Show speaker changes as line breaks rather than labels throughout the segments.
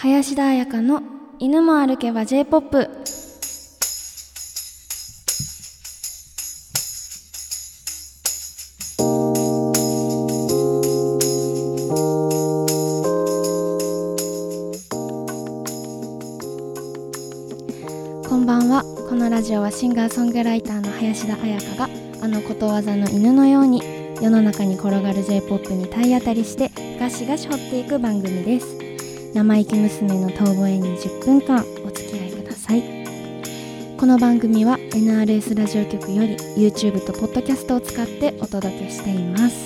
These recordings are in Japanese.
林田彩香の犬も歩けば J-POP こんばんは。このラジオはシンガーソングライターの林田彩香があのことわざの犬のように世の中に転がる J-POP に体当たりしてガシガシ掘っていく番組です。生意気娘の遠吠えに10分間お付き合いください。この番組は NRS ラジオ局より YouTube と Podcast を使ってお届けしています。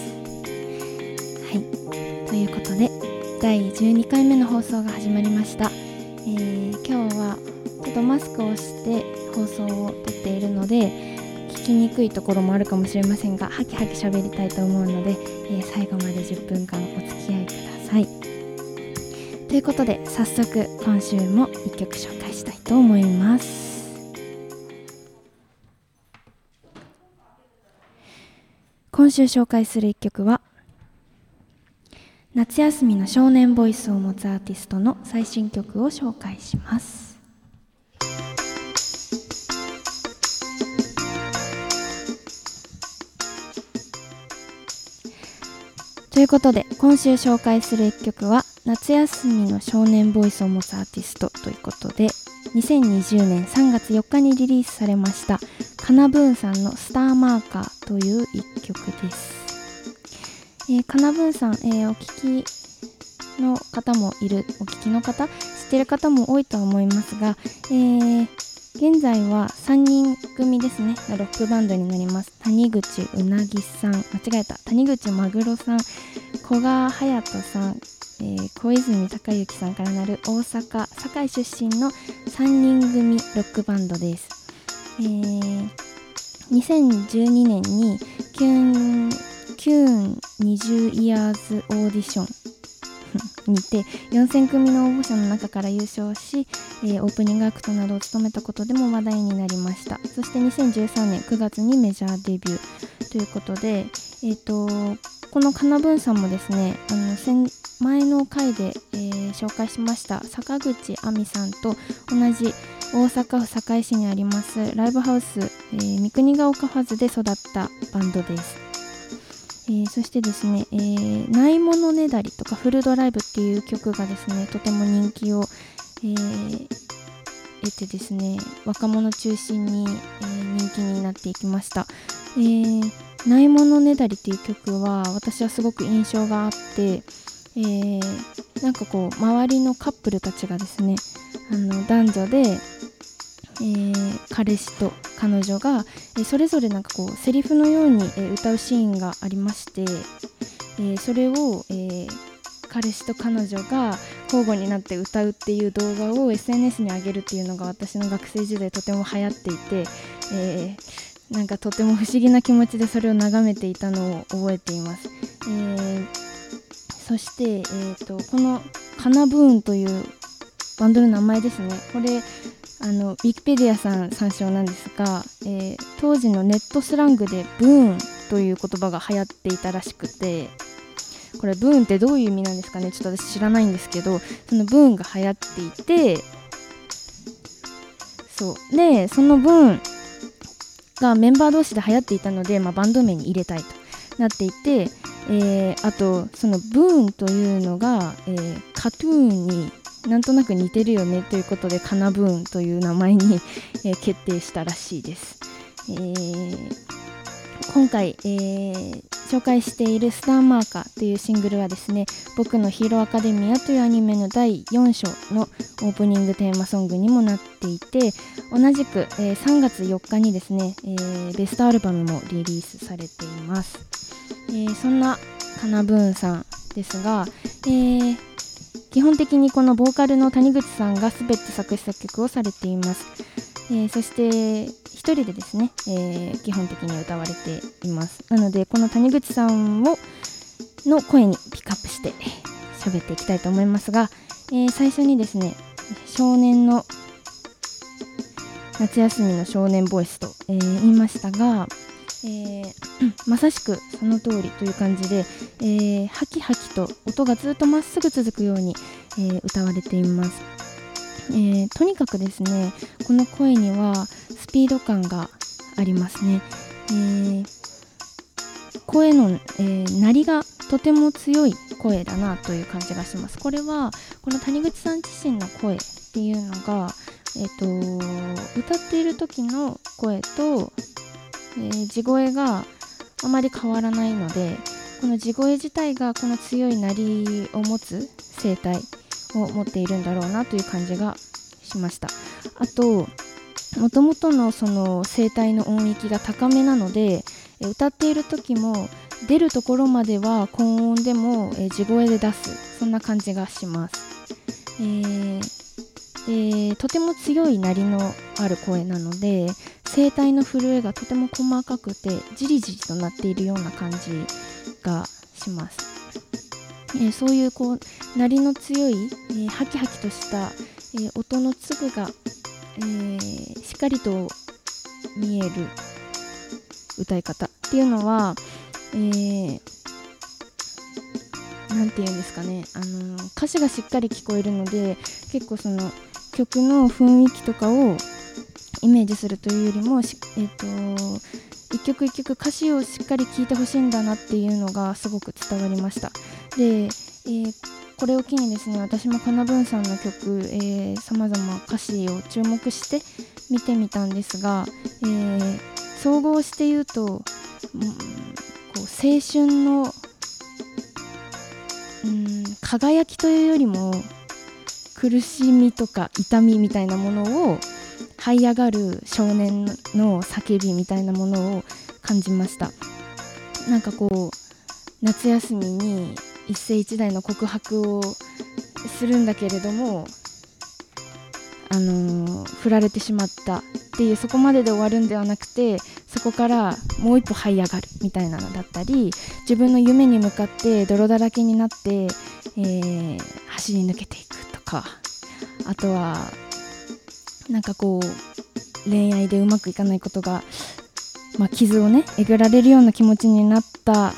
はい。ということで第12回目の放送が始まりました、えー今日はちょっとマスクをして放送を撮っているので聞きにくいところもあるかもしれませんがハキハキ喋りたいと思うので、えー最後まで10分間お付き合いください。ということで早速今週も1曲紹介したいと思います。今週紹介する1曲は夏休みの少年ボイスを持つアーティストの最新曲を紹介します。ということで今週紹介する1曲は夏休みの少年ボイスを持つアーティストということで2020年3月4日にリリースされましたカナブーンさんの「スターマーカー」という1曲です、えー、カナブーンさん、えーお聞きの方もいるお聞きの方知ってる方も多いとは思いますが、えー現在は3人組ですね。ロックバンドになります。谷口うなぎさん。間違えた。谷口まぐろさん。古賀隼斗さん、えー小泉貴裕さんからなる大阪堺出身の3人組ロックバンドです、えー2012年にキューンキューン20イヤーズオーディション。にて4000組の応募者の中から優勝し、えーオープニングアクトなどを務めたことでも話題になりました。そして2013年9月にメジャーデビュー。ということで、えー、とこのカナブーンさんもですねあの前の回で、えー紹介しました坂口亜美さんと同じ大阪府堺市にありますライブハウス、えー三国ヶ丘ファズで育ったバンドです。えーそしてですね、えーないものねだりとかフルドライブっていう曲がですね、とても人気を、えー得てですね、若者中心に、え人気になっていきました。えーないものねだりっていう曲は私はすごく印象があって、えーなんかこう周りのカップルたちがですね、あの男女で、えー彼氏と彼女が、えーそれぞれなんかこうセリフのように、えー歌うシーンがありまして、えそれを、え彼氏と彼女が交互になって歌うっていう動画を SNS に上げるっていうのが私の学生時代とても流行っていて、えなんかとても不思議な気持ちでそれを眺めていたのを覚えています。えそして、えー、とこのカナブーンというバンドの名前ですね。これあのウィキペディアさん参照なんですが、えー当時のネットスラングでブーンという言葉が流行っていたらしくてこれブーンってどういう意味なんですかね？ちょっと私知らないんですけどそのブーンが流行っていてそう。でそのブーンがメンバー同士で流行っていたので、まあ、バンド名に入れたいと。なっていて、えーあとそのブーンというのが、えーカトゥーンになんとなく似てるよねということでカナブーンという名前に、え決定したらしいです。えー今回、えー紹介している「スターマーカー」というシングルはですね「僕のヒーローアカデミア」というアニメの第4章のオープニングテーマソングにもなっていて同じく、えー3月4日にですね、えーベストアルバムもリリースされています、えーそんなカナブーンさんですが、えー基本的にこのボーカルの谷口さんが全て作詞作曲をされています、えーそして一人でですね、えー基本的に歌われています。なのでこの谷口さんをの声にピックアップして喋っていきたいと思いますが、えー最初にですね少年の夏休みの少年ボイスと、え言いましたが、えまさしくその通りという感じで、えー、ハキハキと音がずっとまっすぐ続くように、え、歌われています、えー、とにかくですねこの声にはスピード感がありますね、え声の、え鳴りがとても強い声だなという感じがします。これはこの谷口さん自身の声っていうのが、えーと、歌っている時の声と、えー、地声があまり変わらないのでこの地声自体がこの強い鳴りを持つ声帯を持っているんだろうなという感じがしました。あともともとのその声帯の音域が高めなので歌っている時も出るところまでは高音でも、地声で出すそんな感じがします、えー、でとても強い鳴りのある声なので声帯の震えがとても細かくてじりじりとなっているような感じがします、えー、そういうこう鳴りの強い、えー、ハキハキとした、え音の粒が、えしっかりと見える歌い方っていうのは、えー、なんていうんですかね、あの、歌詞がしっかり聞こえるので結構その曲の雰囲気とかをイメージするというよりもえーと、一曲一曲歌詞をしっかり聴いてほしいんだなっていうのがすごく伝わりました。で、えー、これを機にですね私もかなぶんさんの曲さまざま歌詞を注目して見てみたんですが、えー、総合して言うと、うん、こう青春の、うん、輝きというよりも苦しみとか痛みみたいなものを這い上がる少年の叫びみたいなものを感じました。なんかこう夏休みに一世一代の告白をするんだけれどもあの、振られてしまったっていうそこまでで終わるんではなくてそこからもう一歩這い上がるみたいなのだったり自分の夢に向かって泥だらけになって、えー、走り抜けていくとかあとはなんかこう恋愛でうまくいかないことが、まあ、傷をねえぐられるような気持ちになった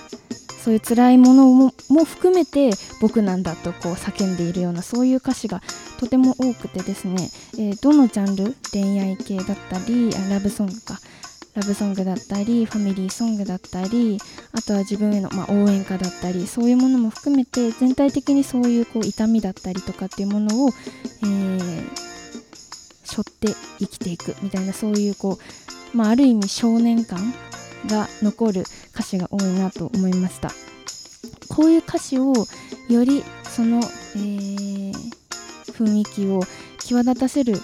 そういう辛いものもも含めて僕なんだとこう叫んでいるようなそういう歌詞がとても多くてですね、えー、どのジャンル恋愛系だったりラブソングか。ラブソングだったりファミリーソングだったりあとは自分への、まあ、応援歌だったりそういうものも含めて全体的にそういうこう痛みだったりとかっていうものを、えー、背負って生きていくみたいなそういうこう、まあ、ある意味少年感が残る歌詞が多いなと思いました。こういう歌詞をよりその、えー、雰囲気を際立たせる、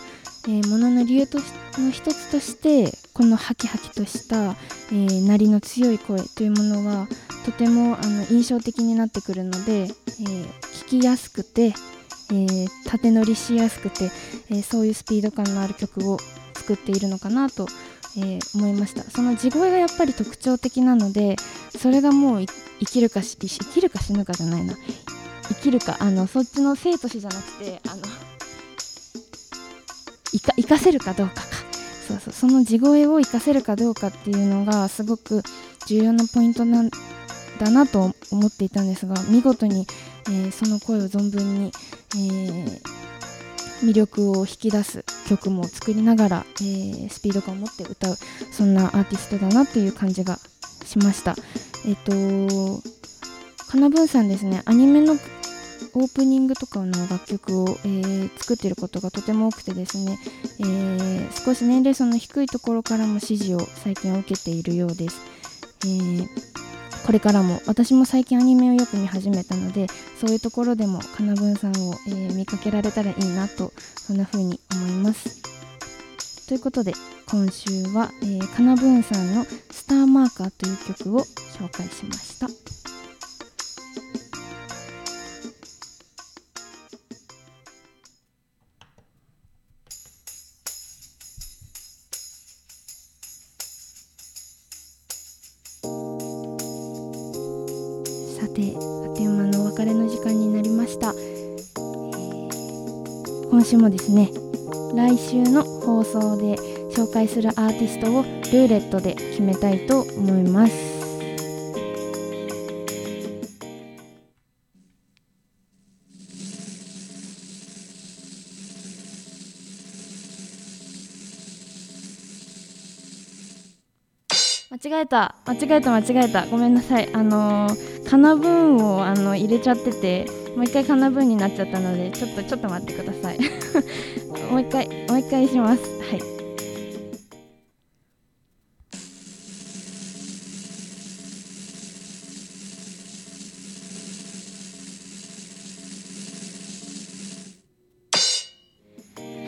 えー、ものの理由との一つとしてこのハキハキとした、えー、鳴りの強い声というものはとてもあの印象的になってくるので、えー、聞きやすくて、えー、縦乗りしやすくて、えそういうスピード感のある曲を作っているのかなとえー、思いました。その地声がやっぱり特徴的なのでそれがもう生きるか生きるか死ぬかじゃないな。生きるかあのそっちの生と死じゃなくてあの生かせるかどうかか。そうそう。その地声を生かせるかどうかっていうのがすごく重要なポイントなんだなと思っていたんですが見事に、えー、その声を存分に、えー魅力を引き出す曲も作りながら、えー、スピード感を持って歌うそんなアーティストだなという感じがしました。えっ、ー、とかなぶんさんですね。アニメのオープニングとかの楽曲を、えー、作っていることがとても多くてですね、えー、少し年齢層の低いところからも支持を最近受けているようです、えーこれからも私も最近アニメをよく見始めたのでそういうところでもかなぶんさんを、えー、見かけられたらいいなとそんな風に思いますということで今週は、えー、かなぶんさんの「スターマーカー」という曲を紹介しました。てあっという間のお別れの時間になりました、えー、今週もですね来週の放送で紹介するアーティストをルーレットで決めたいと思います。間違えた間違えた間違えた。ごめんなさい。あのー、カナブーンをあの入れちゃっててもう一回カナブーンになっちゃったのでちょっとちょっと待ってください。もう一回もう一回します。はい。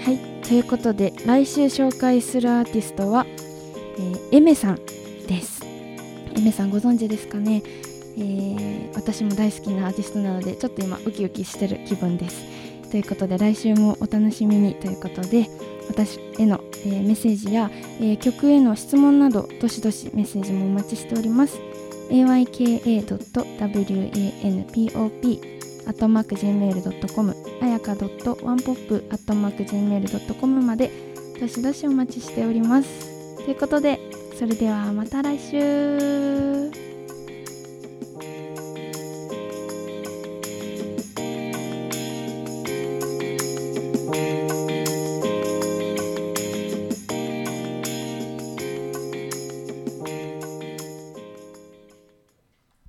はい。ということで来週紹介するアーティストは、えー、エメさんです。エメさんご存知ですかね、えー、私も大好きなアーティストなのでちょっと今ウキウキしてる気分です。ということで来週もお楽しみにということで私への、えー、メッセージや、えー、曲への質問などどしどしメッセージもお待ちしております。Ayka.wanpop アットマーク gmail.com あやか .onepop アットマーク gmail.com までどしどしお待ちしております。ということでそれではまた来週。